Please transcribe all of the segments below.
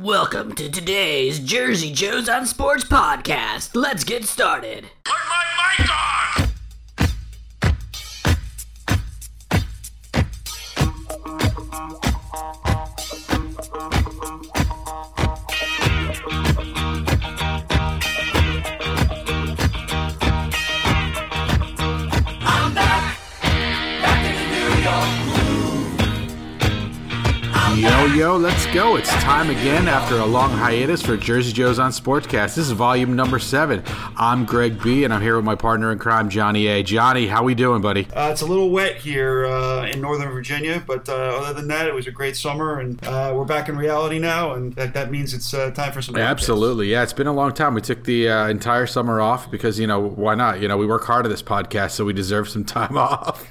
Welcome to today's Jersey Joes on Sports podcast. Let's get started. Put my mic on! Yo, yo, let's go. It's time again after a long hiatus for Jersey Joe's on Sportscast. This is volume number seven. I'm Greg B, and I'm here with my partner in crime, Johnny A. Johnny, how we doing, buddy? Uh, it's a little wet here uh, in Northern Virginia, but uh, other than that, it was a great summer, and uh, we're back in reality now, and that, that means it's uh, time for some. Absolutely. Yeah, it's been a long time. We took the uh, entire summer off because, you know, why not? You know, we work hard at this podcast, so we deserve some time off.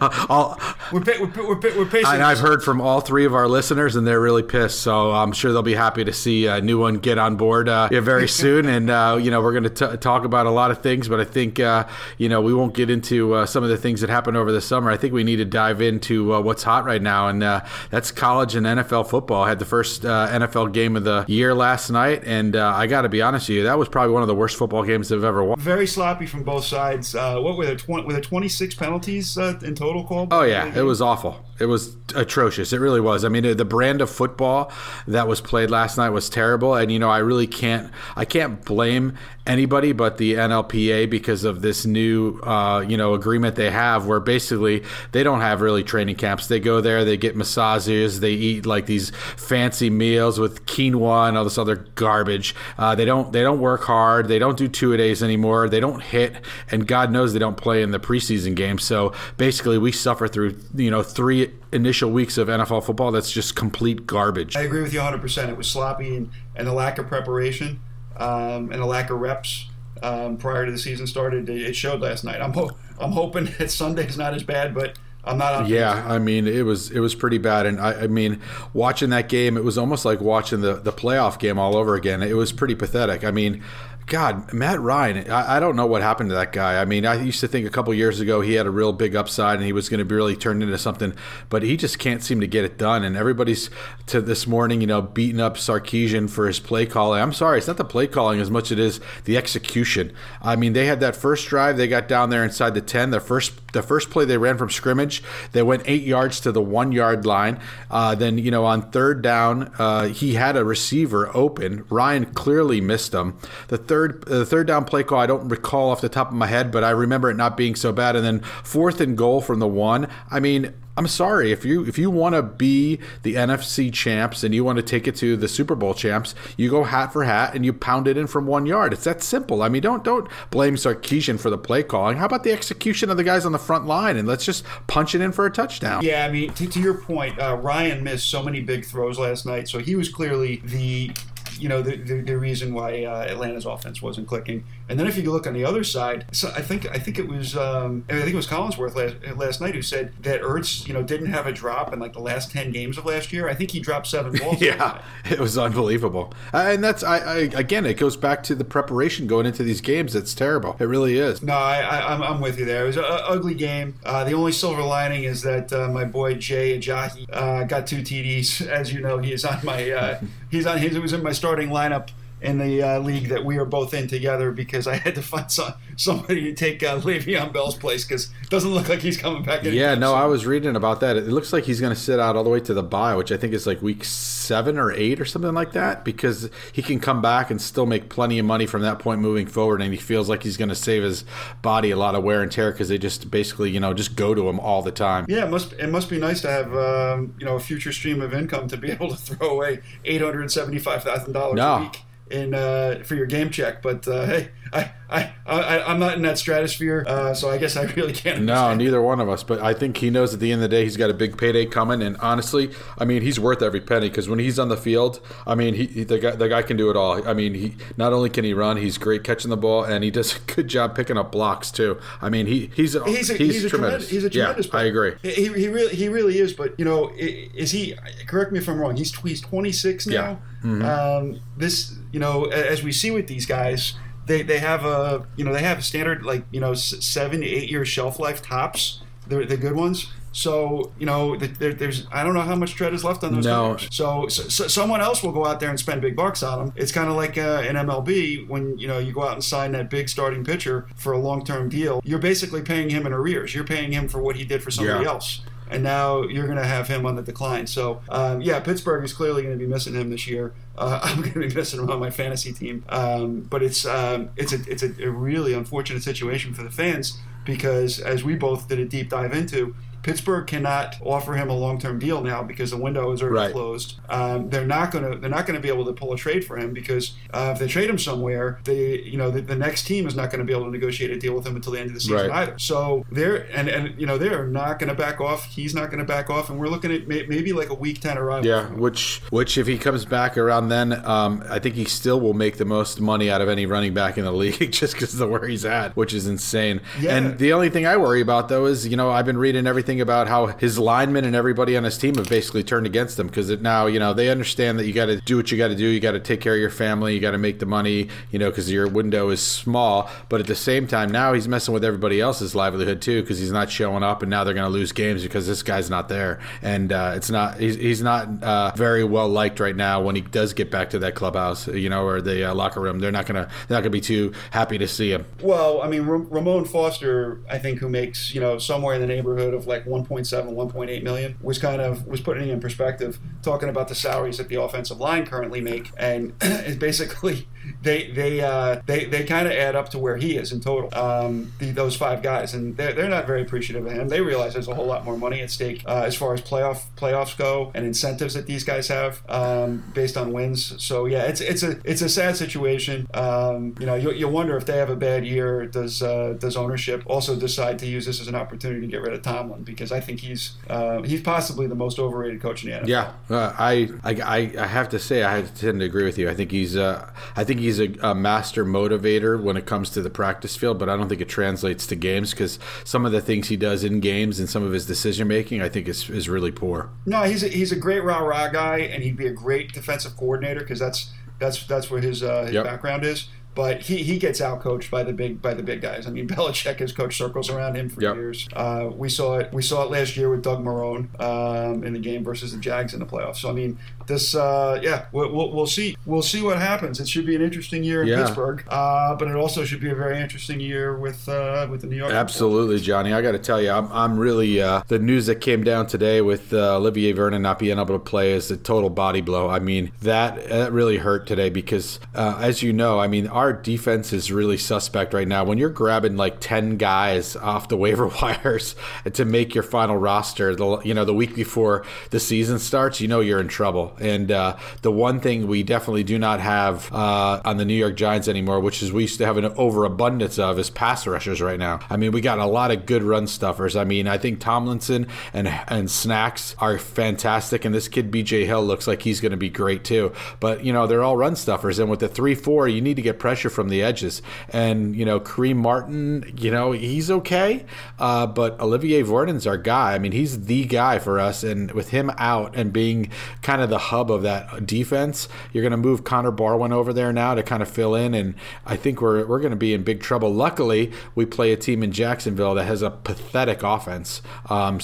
all, We're, we're, we're, we're and I've heard from all three of our listeners, and they're really pissed. So I'm sure they'll be happy to see a new one get on board uh, very soon. And uh, you know, we're going to talk about a lot of things, but I think uh, you know we won't get into uh, some of the things that happened over the summer. I think we need to dive into uh, what's hot right now, and uh, that's college and NFL football. I had the first uh, NFL game of the year last night, and uh, I got to be honest with you, that was probably one of the worst football games I've ever watched. Very sloppy from both sides. Uh, what were there? 20, were there 26 penalties uh, in total called? Oh yeah, it was awful. It was atrocious. It really was. I mean, the brand of football that was played last night was terrible, and you know, I really can't. I can't blame anybody but the NFLPA because of this new, uh, you know, agreement they have, where basically they don't have really training camps. They go there, they get massages, they eat like these fancy meals with quinoa and all this other garbage. Uh, they don't. They don't work hard. They don't do two a days anymore. They don't hit, and God knows they don't play in the preseason games. So basically, we suffer through you know three initial weeks of NFL football that's just complete garbage. I agree with you 100%. It was sloppy and, and a lack of preparation um, and a lack of reps um, prior to the season started. It showed last night. I'm, ho- I'm hoping that Sunday's not as bad, but I'm not on. Yeah, I mean it was it was pretty bad, and I, I mean watching that game, it was almost like watching the the playoff game all over again. It was pretty pathetic. I mean. God, Matt Ryan, I, I don't know what happened to that guy. I mean, I used to think a couple years ago he had a real big upside and he was going to be really turned into something, but he just can't seem to get it done. And everybody's to this morning, you know, beating up Sarkisian for his play calling. I'm sorry, it's not the play calling as much as it is the execution. I mean, they had that first drive, they got down there inside the 10. The first the first play they ran from scrimmage, they went eight yards to the one yard line. Uh, then, you know, on third down, uh, he had a receiver open. Ryan clearly missed him. The third, uh, the third down play call, I don't recall off the top of my head, but I remember it not being so bad. And then fourth and goal from the one. I mean, I'm sorry if you if you want to be the NFC champs and you want to take it to the Super Bowl champs, you go hat for hat and you pound it in from one yard. It's that simple. I mean, don't don't blame Sarkisian for the play calling. How about the execution of the guys on the front line and let's just punch it in for a touchdown. Yeah, I mean, to, to your point, uh, Ryan missed so many big throws last night, so he was clearly the, you know, the, the, the reason why uh, Atlanta's offense wasn't clicking. And then if you look on the other side, so I think I think it was um, I think it was Collinsworth last, last night who said that Ertz, you know, didn't have a drop in like the last ten games of last year. I think he dropped seven balls. Yeah, it was unbelievable, Uh, and that's I, I again it goes back to the preparation going into these games. It's terrible. It really is. No, I, I'm with you there. It was an ugly game. Uh, the only silver lining is that uh, my boy Jay Ajayi uh, got two TDs. As you know, he is on my uh, he's on his. It was in my starting lineup in the uh, league that we are both in together because I had to find some, somebody to take uh, Le'Veon Bell's place because it doesn't look like he's coming back. Yeah, no, soon. I was reading about that. It looks like he's going to sit out all the way to the bye, which I think is like week seven or eight or something like that, because he can come back and still make plenty of money from that point moving forward. And he feels like he's going to save his body a lot of wear and tear because they just basically, you know, just go to him all the time. Yeah, it must it must be nice to have um, you know a future stream of income to be able to throw away eight hundred seventy five thousand dollars No. a week in uh, for your game check. But uh, hey, I, I I I'm not in that stratosphere, uh, so I guess I really can't. No, neither one of us. But I think he knows at the end of the day he's got a big payday coming. And honestly, I mean, he's worth every penny because when he's on the field, I mean, he, he- the guy the guy can do it all. I mean, he not only can he run, he's great catching the ball, and he does a good job picking up blocks too. I mean, he he's He's a, he's, a tremendous. He's a tremendous. Yeah, player. I agree. He, he really he really is. But you know, is he? Correct me if I'm wrong. He's he's 26 now. Yeah. Mm-hmm. Um, this you know, as we see with these guys, they they have a you know they have a standard like you know seven to eight year shelf life tops. The the good ones. So you know, there, there's I don't know how much tread is left on those No. tires. So, so, so someone else will go out there and spend big bucks on them. It's kind of like uh, in MLB when you know you go out and sign that big starting pitcher for a long-term deal. You're basically paying him in arrears. You're paying him for what he did for somebody Yeah. else. And now you're going to have him on the decline. So, um, yeah, Pittsburgh is clearly going to be missing him this year. Uh, I'm going to be missing him on my fantasy team. Um, but it's um, it's a it's a, a really unfortunate situation for the fans because, as we both did a deep dive into, Pittsburgh cannot offer him a long-term deal now because the window is already Right. closed. Um, they're not going to they're not going to be able to pull a trade for him because uh, if they trade him somewhere, they you know the, the next team is not going to be able to negotiate a deal with him until the end of the season Right. either. So they're and and you know they're not going to back off. He's not going to back off, and we're looking at may, maybe like a week ten arrival. Yeah, which which if he comes back around then, um, I think he still will make the most money out of any running back in the league just because of where he's at, which is insane. Yeah. And the only thing I worry about though is you know I've been reading everything about how his linemen and everybody on his team have basically turned against him because now you know they understand that you got to do what you got to do. You got to take care of your family. You got to make the money. You know because your window is small, but at the same time now he's messing with everybody else's livelihood too because he's not showing up, and now they're going to lose games because this guy's not there, and uh, it's not he's, he's not uh, very well liked right now when he does get back to that clubhouse, you know, or the uh, locker room. They're not gonna they're not gonna be too happy to see him. Well, I mean, Ra- Ramon Foster, I think, who makes you know somewhere in the neighborhood of like 1.7, 1.8 million, was kind of was putting it in perspective, talking about the salaries that the offensive line currently make, and it's basically they they uh, they they kind of add up to where he is in total. Um, the, those five guys, and they're, they're not very appreciative of him. They realize there's a whole lot more money at stake uh, as far as playoff playoffs go and incentives that these guys have um, based on wins. So yeah, it's it's a it's a sad situation. Um, you know, you, you wonder if they have a bad year, does uh, does ownership also decide to use this as an opportunity to get rid of Tomlin? Because I think he's uh, he's possibly the most overrated coach in the NFL. Yeah, uh, I, I I have to say I tend to agree with you. I think he's uh, I think he's a, a master motivator when it comes to the practice field, but I don't think it translates to games because some of the things he does in games and some of his decision making I think is is really poor. No, he's a, he's a great rah rah guy, and he'd be a great defensive coordinator because that's that's that's where his uh, his Yep. background is. But he, he gets out coached by the big by the big guys. I mean, Belichick has coached circles around him for Yep. years. Uh, we saw it we saw it last year with Doug Marrone um, in the game versus the Jags in the playoffs. So I mean, this uh, yeah, we'll, we'll, we'll see we'll see what happens. It should be an interesting year in Yeah. Pittsburgh, uh, but it also should be a very interesting year with uh, with the New York. Absolutely, Johnny. I got to tell you, I'm, I'm really uh, the news that came down today with uh, Olivier Vernon not being able to play is a total body blow. I mean, that that really hurt today because, uh, as you know, I mean, our defense is really suspect right now. When you're grabbing like ten guys off the waiver wires to make your final roster, the you know the week before the season starts, you know you're in trouble. And uh, the one thing we definitely do not have uh, on the New York Giants anymore, which is we used to have an overabundance of, is pass rushers right now. I mean, we got a lot of good run stuffers. I mean, I think Tomlinson and and Snacks are fantastic, and this kid BJ Hill looks like he's going to be great too. But you know, they're all run stuffers, and with the three four, you need to get pressure from the edges. And you know, Kareem Martin, you know, he's okay, uh, but Olivier Vernon's our guy. I mean, he's the guy for us, and with him out and being kind of the hub of that defense, you're going to move Connor Barwin over there now to kind of fill in, and I think we're we're going to be in big trouble. Luckily, we play a team in Jacksonville that has a pathetic offense. Um,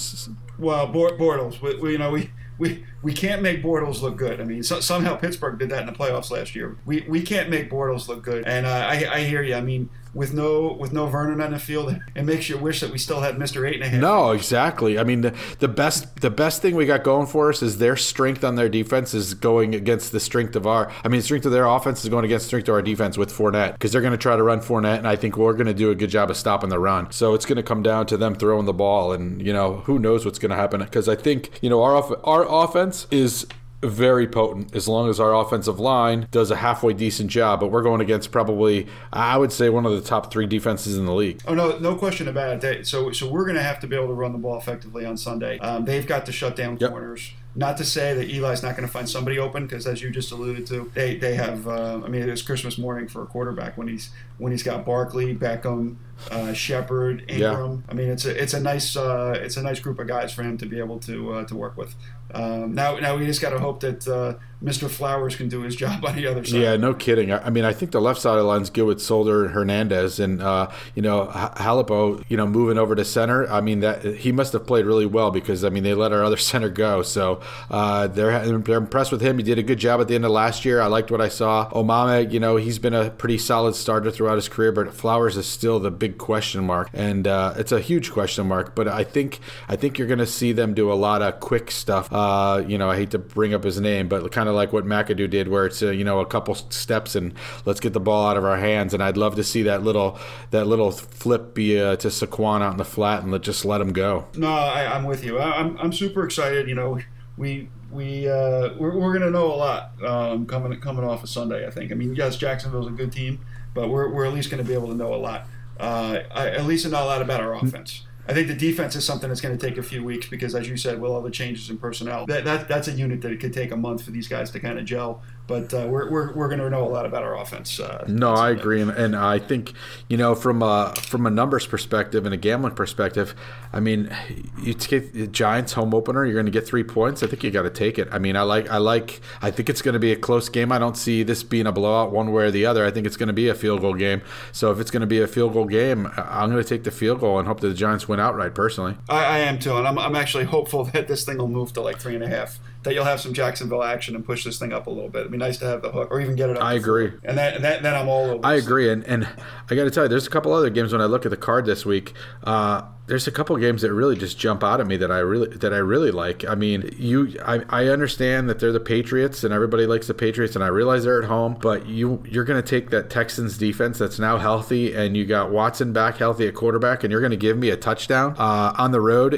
Well, Bor- Bortles, we, we, you know, we, we, we can't make Bortles look good. I mean, so, somehow Pittsburgh did that in the playoffs last year. We, we can't make Bortles look good, and uh, I, I hear you. I mean, with no with no Vernon on the field, it makes you wish that we still had Mister Eight and a Half. No, exactly. I mean, the, the best the best thing we got going for us is their strength on their defense is going against the strength of our. I mean, strength of their offense is going against strength of our defense with Fournette because they're going to try to run Fournette, and I think we're going to do a good job of stopping the run. So it's going to come down to them throwing the ball, and you know who knows what's going to happen because I think you know our our offense is very potent as long as our offensive line does a halfway decent job. But we're going against probably, I would say, one of the top three defenses in the league. Oh no, no question about it. They, so so we're going to have to be able to run the ball effectively on Sunday. Um, they've got to shut down Yep. corners. Not to say that Eli's not going to find somebody open because, as you just alluded to, they they have. Uh, I mean, it was Christmas morning for a quarterback when he's when he's got Barkley, Beckham, uh, Shepard, Ingram. I mean, it's a it's a nice uh, it's a nice group of guys for him to be able to uh, to work with. Um, now now we just got to hope that uh, Mr. Flowers can do his job on the other side. Yeah, no kidding. I, I mean, I think the left side of the line's good with Solder and Hernandez, and uh, you know Halapio, you know, moving over to center. I mean, that he must have played really well because I mean they let our other center go, so uh, they're they're impressed with him. He did a good job at the end of last year. I liked what I saw. Omameh, you know, he's been a pretty solid starter throughout his career, but Flowers is still the big question mark, and uh, it's a huge question mark. But I think I think you're going to see them do a lot of quick stuff. Uh, you know, I hate to bring up his name, but kind of like what McAdoo did, where it's uh, you know a couple steps and let's get the ball out of our hands. And I'd love to see that little that little flip be uh, to Saquon out in the flat and let, just let him go. No, I, I'm with you. I, I'm I'm super excited. You know, we we uh, we're, we're going to know a lot um, coming coming off of Sunday. I think. I mean, yes, Jacksonville's a good team, but we're we're at least going to be able to know a lot. Uh, at least know a lot about our offense. I think the defense is something that's going to take a few weeks because, as you said, with all the changes in personnel, that, that that's a unit that it could take a month for these guys to kind of gel. But uh, we're, we're, we're going to know a lot about our offense. Uh, no, I agree, and, and I think you know from a from a numbers perspective and a gambling perspective, I mean, you take the Giants home opener, you're going to get three points. I think you got to take it. I mean, I like I like I think it's going to be a close game. I don't see this being a blowout one way or the other. I think it's going to be a field goal game. So if it's going to be a field goal game, I'm going to take the field goal and hope that the Giants win outright. Personally, I, I am too, and I'm, I'm actually hopeful that this thing will move to like three and a half that you'll have some Jacksonville action and push this thing up a little bit. It'd be nice to have the hook or even get it up. I agree. And that, and that, then I'm all over. I agree, and and I got to tell you, there's a couple other games when I look at the card this week. Uh, there's a couple games that really just jump out at me that I really that I really like. I mean, you I, I understand that they're the Patriots and everybody likes the Patriots and I realize they're at home, but you you're going to take that Texans defense that's now healthy and you got Watson back healthy at quarterback and you're going to give me a touchdown uh, on the road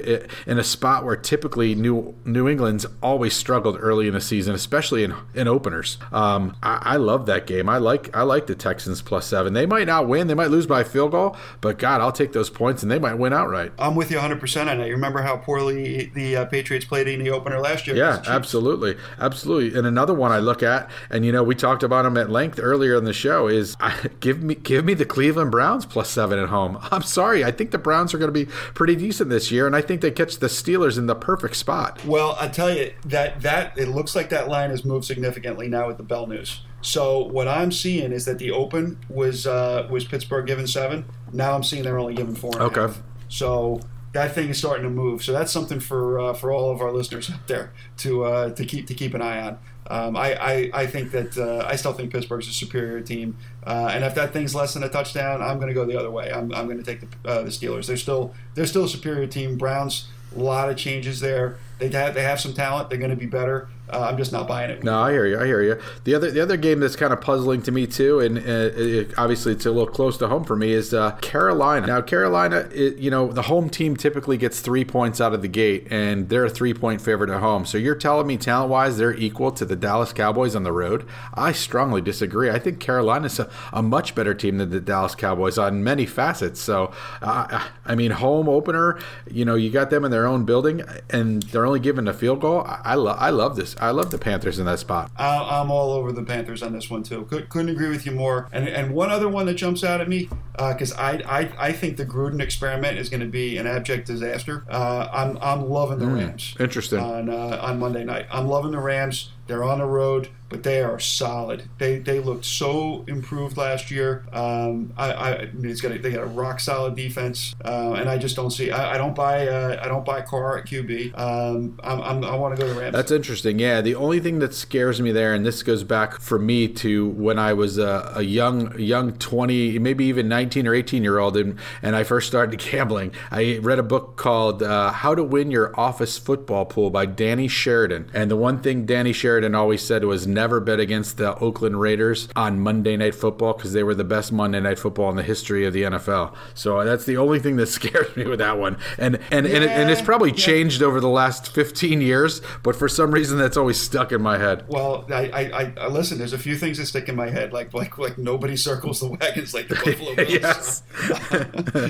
in a spot where typically New New England's always struggled early in the season, especially in in openers. Um, I, I love that game. I like I like the Texans plus seven. They might not win, they might lose by a field goal, but God, I'll take those points and they might win outright right. I'm with you 100% on that. You remember how poorly the uh, Patriots played in the opener last year? Yeah, absolutely. Absolutely. And another one I look at, and you know, we talked about them at length earlier in the show, is I, give me give me the Cleveland Browns plus seven at home. I'm sorry. I think the Browns are going to be pretty decent this year, and I think they catch the Steelers in the perfect spot. Well, I tell you, that, that it looks like that line has moved significantly now with the Bell News. So what I'm seeing is that the open was uh, was Pittsburgh given seven. Now I'm seeing they're only given four. okay. Half. So that thing is starting to move. So that's something for uh, for all of our listeners out there to uh, to keep to keep an eye on. Um, I, I, I think that uh, I still think Pittsburgh's a superior team, uh, and if that thing's less than a touchdown, I'm going to go the other way. I'm, I'm going to take the, uh, the Steelers. They're still they're still a superior team. Browns a lot of changes there. They have they have some talent. They're going to be better. Uh, I'm just not buying it. No, I hear you. I hear you. The other the other game that's kind of puzzling to me too, and uh, it, obviously it's a little close to home for me, is uh, Carolina. Now Carolina, it, you know, the home team typically gets three points out of the gate, and they're a three point favorite at home. So you're telling me talent wise they're equal to the Dallas Cowboys on the road? I strongly disagree. I think Carolina's a, a much better team than the Dallas Cowboys on many facets. So I mean, home opener, you know, you got them in their own building, and they're only given a field goal. I, I, lo- I love this. I love the Panthers in that spot. I'm all over the Panthers on this one too. Couldn't agree with you more. And and one other one that jumps out at me because uh, I, I I think the Gruden experiment is going to be an abject disaster. Uh, I'm I'm loving the mm, Rams. Interesting on uh, on Monday night. I'm loving the Rams. They're on the road, but they are solid. They they looked so improved last year. Um, I, I it's got a, they got a rock solid defense, uh, and I just don't see. I, I don't buy uh, I don't buy Carr at QB. Um, I'm, I'm, i want to go to Rams. That's interesting. Yeah, the only thing that scares me there, and this goes back for me to when I was a, a young young 20, maybe even 19 or 18 year old, and and I first started gambling. I read a book called uh, How to Win Your Office Football Pool by Danny Sheridan, and the one thing Danny Sheridan Sheridan always said was never bet against the Oakland Raiders on Monday Night Football because they were the best Monday Night Football in the history of the NFL. So that's the only thing that scares me with that one. And and yeah, and, it, and, it's probably yeah. changed over the last 15 years, but for some reason that's always stuck in my head. Well, I, I, I listen. There's a few things that stick in my head, like like like nobody circles the wagons like the Buffalo Bills. yes.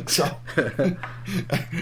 so, and,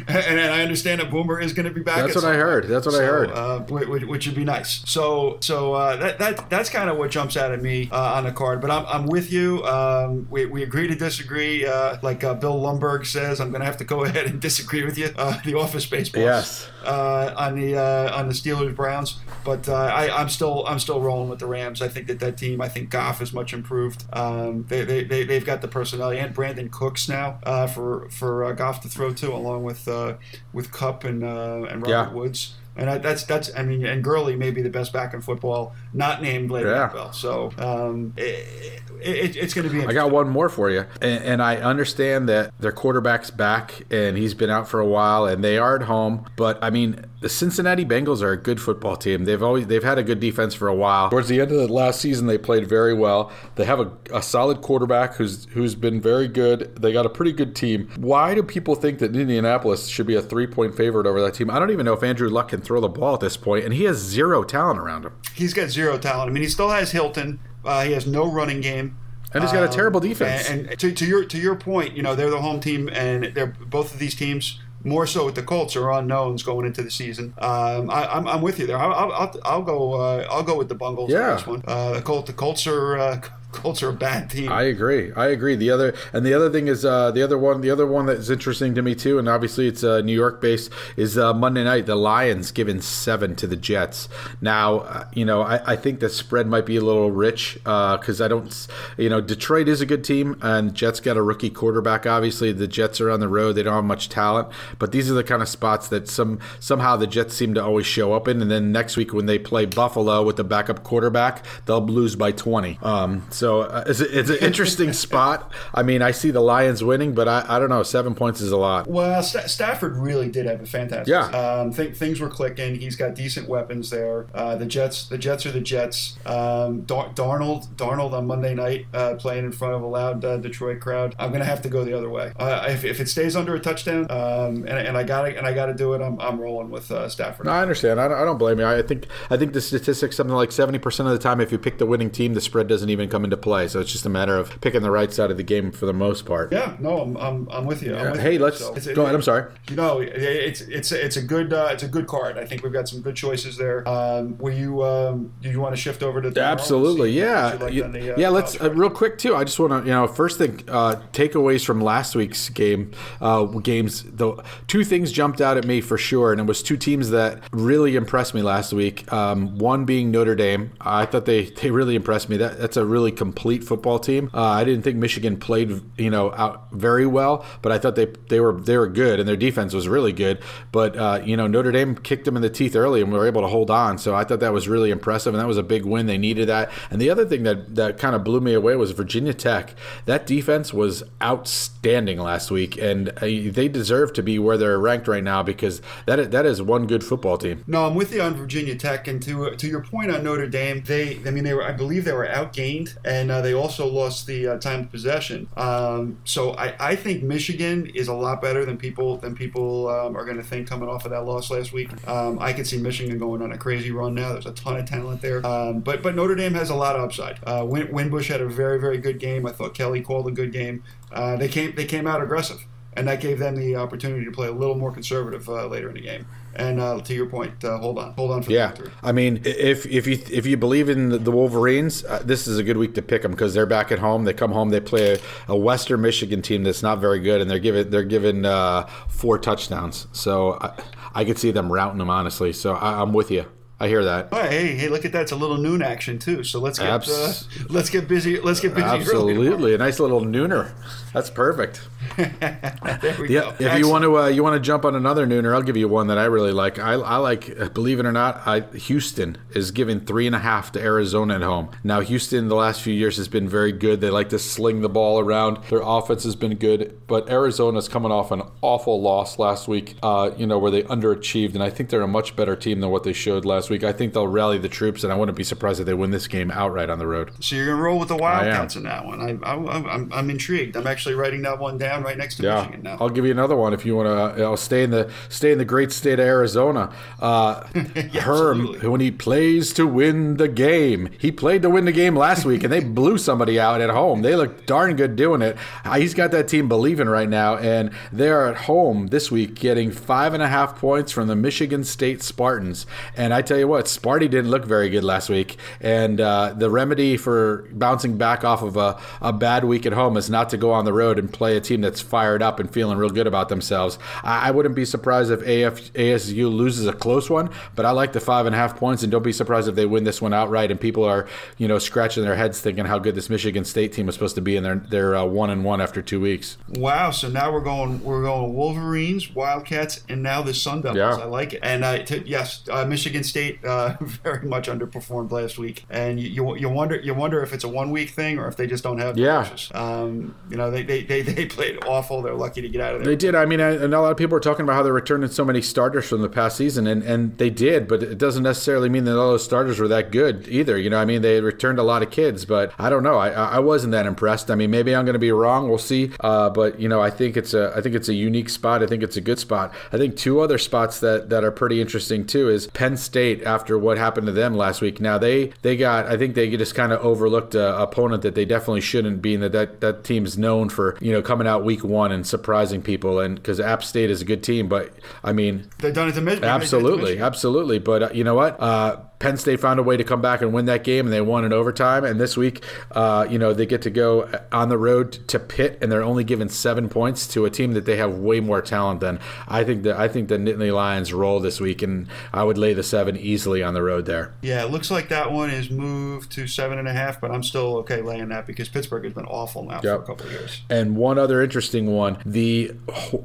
and, I understand that Boomer is going to be back. That's what I heard. That's what so, I heard. Uh, which, which would be nice. So so so uh, that, that that's kind of what jumps out at me uh, on the card. But I'm, I'm with you. Um, we, we agree to disagree. Uh, like uh, Bill Lumbergh says, I'm going to have to go ahead and disagree with you. Uh, the office space boss Yes. uh, on the uh, on the Steelers Browns. But uh, I, I'm still I'm still rolling with the Rams. I think that that team. I think Goff is much improved. Um, they, they, they they've got the personality and Brandin Cooks now uh, for for uh, Goff to throw to, along with uh, with Kupp and uh, and Robert Yeah. Woods. And I, that's that's I mean, and Gurley may be the best back in football, not named Le'Veon Yeah. Bell. So um, it, it, it's going to be. I got one more for you, and, and I understand that their quarterback's back and he's been out for a while, and they are at home. But I mean, the Cincinnati Bengals are a good football team. They've always they've had a good defense for a while. Towards the end of the last season, they played very well. They have a, a solid quarterback who's who's been very good. They got a pretty good team. Why do people think that Indianapolis should be a three point favorite over that team? I don't even know if Andrew Luck can throw the ball at this point, and he has zero talent around him. He's got zero talent. I mean, he still has Hilton. Uh, he has no running game. And he's got a Um, terrible defense. And, and to, to your to your point, you know they're the home team, and they're both of these teams. More so with the Colts are unknowns going into the season. Um, I, I'm, I'm with you there. I'll, I'll, I'll, go. Uh, I'll go with the Bungles Yeah. on this one. Uh, the Colts. The Colts are. Uh, Colts are a bad team. I agree. I agree. The other and the other thing is uh, the other one. The other one that's interesting to me too, and obviously it's uh, New York based, is uh, Monday night. The Lions giving seven to the Jets. Now, uh, you know, I, I think the spread might be a little rich because I don't, you know, Detroit is a good team, and Jets got a rookie quarterback. Obviously, the Jets are on the road; they don't have much talent. But these are the kind of spots that some somehow the Jets seem to always show up in. And then next week when they play Buffalo with the backup quarterback, they'll lose by twenty. Um, so uh, it's, a- it's an interesting spot. I mean, I see the Lions winning, but I, I don't know. Seven points is a lot. Well, Sta Stafford really did have a fantastic. Yeah. Um, th- things were clicking. He's got decent weapons there. Uh, the Jets, the Jets are the Jets. Um, Dar- Darnold, Darnold on Monday night uh, playing in front of a loud uh, Detroit crowd. I'm gonna have to go the other way. Uh, if, if it stays under a touchdown, um, and, and I got to and I got to do it, I'm, I'm rolling with uh, Stafford. No, I understand. I don't, I don't blame you. I think I think the statistics something like seventy percent of the time, if you pick the winning team, the spread doesn't even come into play. So it's just a matter of picking the right side of the game for the most part. Yeah, no, I'm, I'm, I'm with you. I'm with Hey, you. let's So it's- go ahead. I'm sorry. You know, it- it's it's it's a good uh, it's a good card. I think we've got some good choices there. Um, were you um, do you want to shift over to Absolutely, yeah, what you yeah. the, uh, yeah, Let's uh, real quick too. I just want to, you know, first thing, uh, takeaways from last week's game, uh, games. The two things jumped out at me for sure, and it was two teams that really impressed me last week. Um, one being Notre Dame. I thought they they really impressed me. That that's a really complete football team. Uh, I didn't think Michigan played, you know, out very well, but I thought they they were they were good, and their defense was really good. But uh, you know, Notre Dame kicked them in the teeth early, and we were able to hold on. So I thought that was really impressive, and that was a big win. They needed that. And the other thing that that kind of blew me away was Virginia Tech. That defense was outstanding last week, and uh, they deserve to be where they're ranked right now because that that is one good football team. No, I'm with you on Virginia Tech, and to to your point on Notre Dame, they I mean they were I believe they were outgained, and uh, they also lost the uh, time of possession. Um, so I, I think Michigan is a lot better than people than people um, are going to think coming off of that loss last week. Um, I could see Michigan going on a crazy run now. There's a ton of talent there, um, but but Notre Dame has a lot of upside. Uh, Win- Winbush had a very very good game. I thought Kelly called a good game. Uh, they came they came out aggressive and that gave them the opportunity to play a little more conservative uh, later in the game. And uh, to your point, uh, hold on, hold on for Yeah. I mean, if if you if you believe in the- the Wolverines, uh, this is a good week to pick them because they're back at home. They come home, they play a, a Western Michigan team that's not very good, and they're given they're given uh, four touchdowns. So I, I could see them routing them honestly. So I, I'm with you. I hear that. Right, hey, hey, look at that! It's a little noon action too. So let's get uh, let's get busy. Let's get busy. Absolutely, a nice little nooner. That's perfect. There we Yeah, go. if you want to, uh, you want to jump on another nooner, I'll give you one that I really like. I, I like, believe it or not, I, Houston is giving three and a half to Arizona at home. Now, Houston the last few years has been very good. They like to sling the ball around. Their offense has been good, but Arizona's coming off an awful loss last week. Uh, you know where they underachieved, and I think they're a much better team than what they showed last week. I think they'll rally the troops, and I wouldn't be surprised if they win this game outright on the road. So you're gonna roll with the Wildcats in that one. I, I, I'm, I'm intrigued. I'm actually writing that one down right next to Yeah, Michigan now. I'll give you another one if you want to. Uh, stay in the stay in the great state of Arizona. Uh, Herm, absolutely. when he plays to win the game, he played to win the game last week, and they blew somebody out at home. They look darn good doing it. Uh, He's got that team believing right now, and they are at home this week, getting five and a half points from the Michigan State Spartans. And I tell you what, Sparty didn't look very good last week, and uh, the remedy for bouncing back off of a, a bad week at home is not to go on the road and play a team that's fired up and feeling real good about themselves. I, I wouldn't be surprised if AF, ASU loses a close one, but I like the five and a half points, and don't be surprised if they win this one outright. And people are, you know, scratching their heads thinking how good this Michigan State team was supposed to be, and they're they're uh, one and one after two weeks. Wow! So now we're going we're going Wolverines, Wildcats, and now the Sun Devils. Yeah. I like it. And uh, t- yes, uh, Michigan State uh, very much underperformed last week, and you, you you wonder you wonder if it's a one week thing or if they just don't have Yeah. Um, you know they, they, they, they played awful. They're lucky to get out of there. They did. I mean, I, and a lot of people are talking about how they're returning so many starters from the past season, and, and they did, but it doesn't necessarily mean that all those starters were that good either. You know, I mean, they returned a lot of kids, but I don't know. I, I wasn't that impressed. I mean, maybe I'm going to be wrong. We'll see. Uh, but you know, I think it's a I think it's a unique spot. I think it's a good spot. I think two other spots that that are pretty interesting too is Penn State after what happened to them last week. Now they they got I think they just kind of overlooked a opponent that they definitely shouldn't be. That that that team's known for you know coming out week one and surprising people, and because App State is a good team, but I mean They've done it to Michigan. Absolutely, absolutely. But uh, you know what? Uh, Penn State found a way to come back and win that game, and they won in overtime. And this week, uh, you know, they get to go on the road to Pitt, and they're only given seven points to a team that they have way more talent than. I think that I think the Nittany Lions roll this week, and I would lay the seven easily on the road there. Yeah, it looks like that one is moved to seven and a half, but I'm still okay laying that because Pittsburgh has been awful now for a couple of years. And one other interesting one: the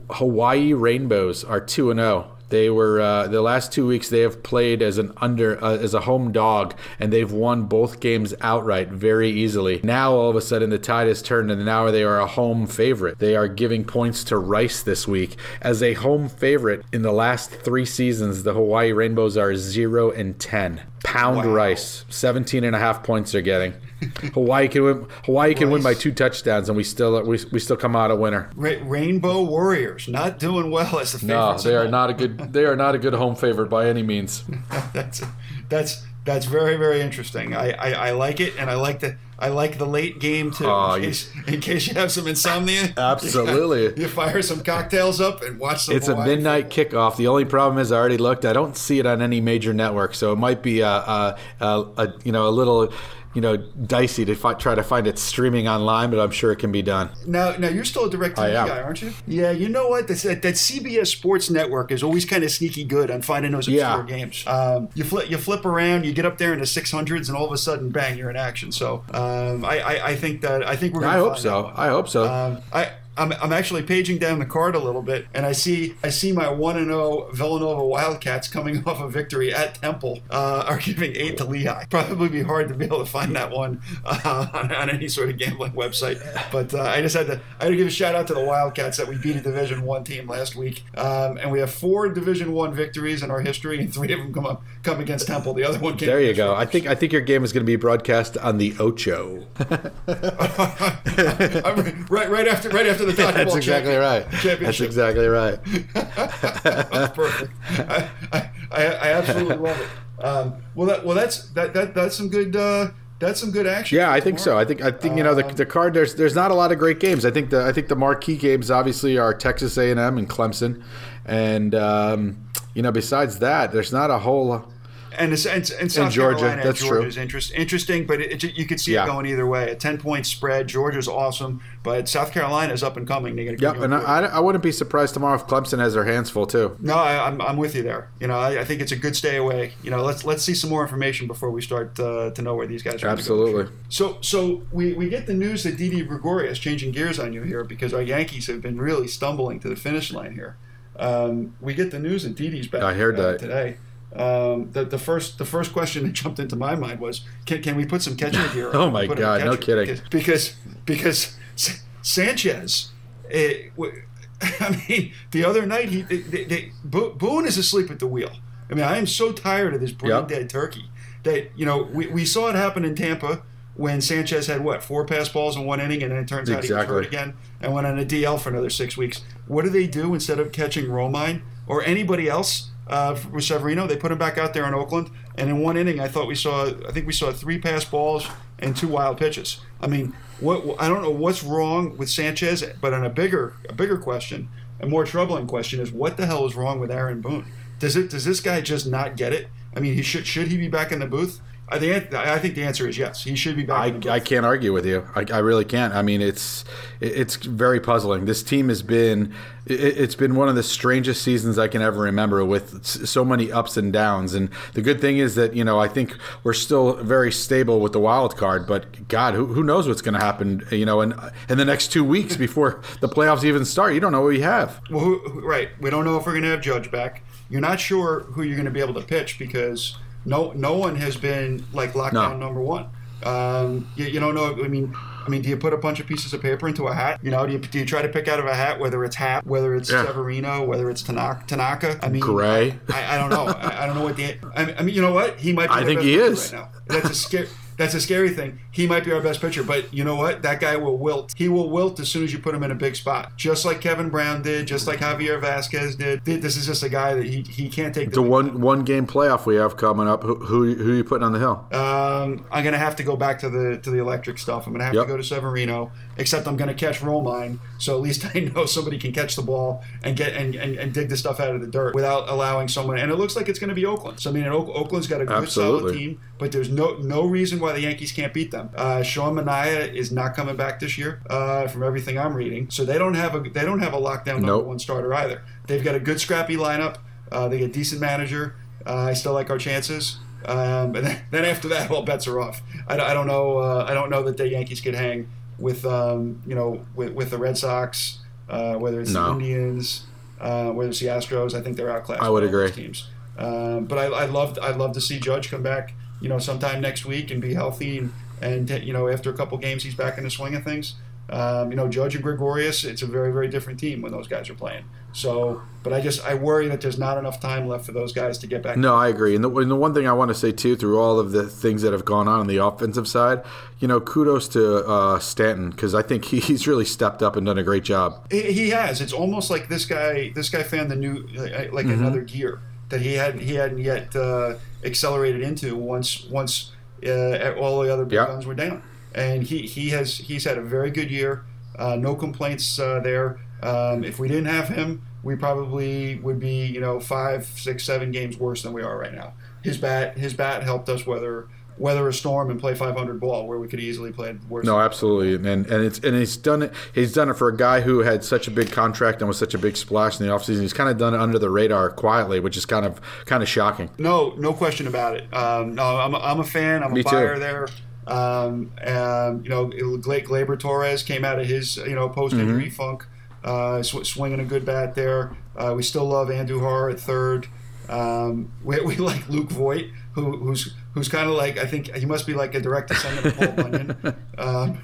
Hawaii Rainbows are two and zero. They were uh, the last two weeks. They have played as an under uh, as a home dog, and they've won both games outright very easily. Now all of a sudden the tide has turned, and now they are a home favorite. They are giving points to Rice this week as a home favorite. In the last three seasons, the Hawaii Rainbows are zero and ten. Pound Wow. Rice, 17 and a half points they're getting. Hawaii can win. Hawaii can win by two touchdowns, and we still we, we still come out a winner. Ra- Rainbow Warriors not doing well as the No, they are not a good. They are not a good home favorite by any means. that's that's that's very very interesting. I, I, I like it, and I like the I like the late game too. Oh, in, you- case, in case you have some insomnia, Absolutely. you fire some cocktails up and watch some. It's a midnight football. kickoff. The only problem is I already looked. I don't see it on any major network, so it might be a, a, a, a you know a little you know dicey to fi- try to find it streaming online, but I'm sure it can be done. Now, now you're still a DirecTV guy, aren't you? Yeah, you know what? That's, that, that CBS Sports Network is always kind of sneaky good on finding those obscure Yeah. games. Um, you flip, you flip around, you get up there in the 600s, and all of a sudden, bang, you're in action. So, um, I, I, I think that I think we're. Gonna I hope so. I hope so. Um, I. I'm, I'm actually paging down the card a little bit, and I see I see my one and zero Villanova Wildcats coming off a victory at Temple uh, are giving eight to Lehigh. Probably be hard to be able to find that one uh, on, on any sort of gambling website. But uh, I just had to I had to give a shout out to the Wildcats that we beat a Division One team last week, um, and we have four Division One victories in our history, and three of them come up come against Temple. The other one came. there you go. I think I think your game is going to be broadcast on the Ocho. Right right after right after the That's exactly champion- right. That's exactly right. That's perfect. I, I, I absolutely love it. Um, well, that well that's that, that that's some good uh, that's some good action. Yeah, I think so. I think I think you know the, the card. There's there's not a lot of great games. I think the I think the marquee games obviously are Texas A and M and Clemson, and um, you know besides that, there's not a whole. And it's, and, and South Georgia, Carolina, that's true. Interest, interesting, but it, it, you could see Yeah. it going either way. A ten point spread. Georgia's awesome, but South Carolina is up and coming. They're going to Yep, and I, I wouldn't be surprised tomorrow if Clemson has their hands full too. No, I, I'm, I'm with you there. You know, I, I think it's a good stay away. You know, let's let's see some more information before we start uh, to know where these guys are. Absolutely. So, so we, we get the news that Didi Gregorius changing gears on you here because our Yankees have been really stumbling to the finish line here. Um, we get the news that Didi's back. I heard uh, that. today. Um, the, the first the first question that jumped into my mind was, can, can we put some catcher here? Oh my God, no kidding. Because because, because Sanchez. It, w- I mean, the other night he they, they, they, Bo- Boone is asleep at the wheel. I mean, I am so tired of this brain Yep. dead turkey that you know we, we saw it happen in Tampa when Sanchez had what four pass balls in one inning, and then it turns out he was hurt again and went on a DL for another six weeks. What do they do instead of catching Romine or anybody else uh, with Severino? They put him back out there in Oakland, and in one inning, I thought we saw I think we saw three pass balls and two wild pitches. I mean, what I don't know what's wrong with Sanchez, but on a bigger a bigger question, a more troubling question is what the hell is wrong with Aaron Boone? Does it does this guy just not get it? I mean, he should should he be back in the booth? I think I think the answer is yes. He should be back. in the booth. I, I can't argue with you. I, I really can't. I mean, it's it's very puzzling. This team has been it, it's been one of the strangest seasons I can ever remember, with so many ups and downs. And the good thing is that you know I think we're still very stable with the wild card. But God, who, who knows what's going to happen? You know, in in the next two weeks before the playoffs even start, you don't know what you have. Well, who- right. We don't know if we're going to have Judge back. You're not sure who you're going to be able to pitch because no no one has been like lockdown No. number one. Um, you, you don't know. I mean, I mean, do you put a bunch of pieces of paper into a hat? You know, do you, do you try to pick out of a hat whether it's Happ, whether it's Yeah. Severino, whether it's Tanaka? Tanaka? I mean, Gray. I, I don't know. I, I don't know what the. I, I mean, you know what? He might. Be I think he is. right now. That's a scary. That's a scary thing. He might be our best pitcher, but you know what? That guy will wilt. He will wilt as soon as you put him in a big spot, just like Kevin Brown did, just like Javier Vazquez did. This is just a guy that he, he can't take The lead. one one game playoff we have coming up. Who who, who are you putting on the hill? Um, I'm gonna have to go back to the to the electric stuff. I'm gonna have Yep. to go to Severino. Except I'm gonna catch Romine, so at least I know somebody can catch the ball and get and, and, and dig the stuff out of the dirt without allowing someone. And it looks like it's gonna be Oakland. So I mean, Oakland's got a good solid team, but there's no no reason why the Yankees can't beat them. Uh, Sean Manaea is not coming back this year, uh, from everything I'm reading. So they don't have a they don't have a lockdown number Nope. one starter either. They've got a good scrappy lineup. Uh, they get a decent manager. Uh, I still like our chances. Um, and then, then after that, all bets are off. I, I don't know. Uh, I don't know that the Yankees could hang with um, you know with, with the Red Sox, uh, whether it's the Indians, uh, whether it's the Astros. I think they're outclassed. I would by all those agree. Teams. Um, but I, I'd love I'd love to see Judge come back. You know, sometime next week and be healthy and and you know after a couple games he's back in the swing of things. Um, you know, Judge and Gregorius, it's a very, very different team when those guys are playing. So, but I just I worry that there's not enough time left for those guys to get back. No, I agree. And the, and the one thing I want to say too, through all of the things that have gone on on the offensive side, you know, kudos to uh, Stanton because I think he, he's really stepped up and done a great job. He he has. It's almost like this guy. This guy found the new, uh, like another gear that he hadn't He hadn't yet uh, accelerated into once once uh, all the other big Yeah. guns were down. And he he has he's had a very good year. Uh, no complaints uh, there. Um, if we didn't have him, we probably would be you know five, six, seven games worse than we are right now. His bat his bat helped us weather weather a storm and play 500 ball where we could easily play worse. No, absolutely, and and it's and he's done it. He's done it for a guy who had such a big contract and was such a big splash in the offseason. He's kind of done it under the radar quietly, which is kind of kind of shocking. No, no question about it. Um, no, I'm a, I'm a fan. I'm Me a too. buyer there. Um, um, you know, Gla- Gleyber Torres came out of his you know post injury Mm-hmm. funk, uh, sw- swinging a good bat there. Uh, we still love Andujar at third. Um, we, we like Luke Voit, who, who's who's kind of like I think he must be like a direct descendant of Paul Bunyan. Um,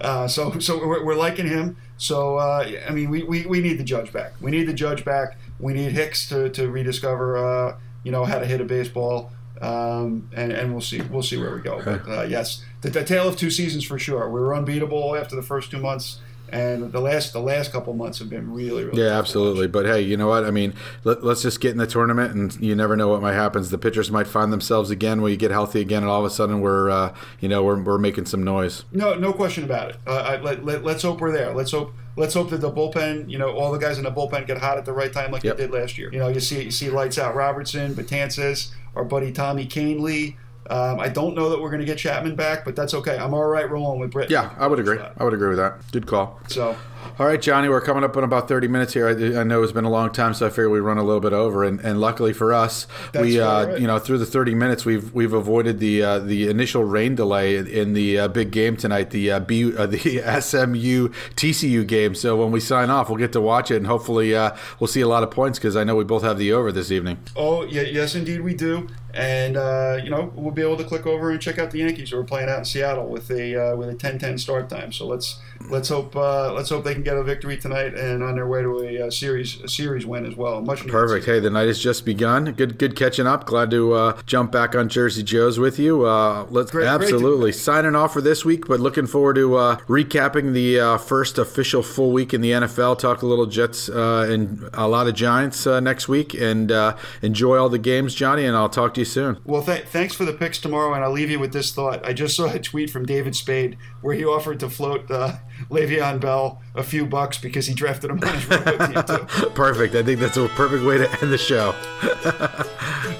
uh, so so we're, we're liking him. So uh, I mean, we, we, we need the judge back. We need the judge back. We need Hicks to, to rediscover uh, you know how to hit a baseball. Um, and, and we'll see we'll see where we go. But uh, yes, the, the tale of two seasons for sure. We were unbeatable after the first two months, and the last the last couple months have been really really. Yeah, absolutely. But hey, you know what? I mean, let, us just get in the tournament, and you never know what might happen. The pitchers might find themselves again when you get healthy again, and all of a sudden we're, uh, you know, we're, we're making some noise. No, no question about it. Uh, I, let, let, let's hope we're there. Let's hope. Let's hope that the bullpen, you know, all the guys in the bullpen get hot at the right time, like Yep. they did last year. You know, you see, you see lights out Robertson, Betances, our buddy Tommy Kahnle. Um, I don't know that we're going to get Chapman back, but that's okay. I'm all right rolling with Britt. Yeah, I would agree. I would agree with that. Good call. So, All right, Johnny, we're coming up in about 30 minutes here. I, I know it's been a long time, so I figured we run a little bit over. And, and luckily for us, we, uh, right. you know, through the 30 minutes, we've we've avoided the uh, the initial rain delay in the uh, big game tonight, the uh, B, uh, the SMU TCU game. So when we sign off, we'll get to watch it, and hopefully uh, we'll see a lot of points because I know we both have the over this evening. oh yeah, yes, indeed we do. And uh, you know we'll be able to click over and check out the Yankees who are playing out in Seattle with a uh, with a 10-10 start time. So let's let's hope uh, let's hope they can get a victory tonight and on their way to a, uh, series a series win as well. Much perfect. Hey, the night has just begun. Good good catching up. Glad to uh, jump back on Jersey Joe's with you. Uh, let's great, absolutely great signing off for this week, but looking forward to uh, recapping the uh, first official full week in the NFL. Talk a little Jets and a lot of Giants next week, and enjoy all the games, Johnny. And I'll talk to you soon. Well, th- thanks for the picks tomorrow, and I'll leave you with this thought. I just saw a tweet from David Spade where he offered to float uh, Le'Veon Bell a few bucks because he drafted him on his road team too. Perfect. I think that's a perfect way to end the show.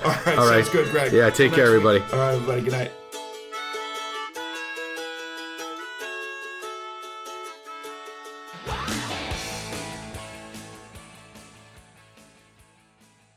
All right. All right. Sounds good, Greg. Yeah. Take care, everybody. All right, everybody. Good night.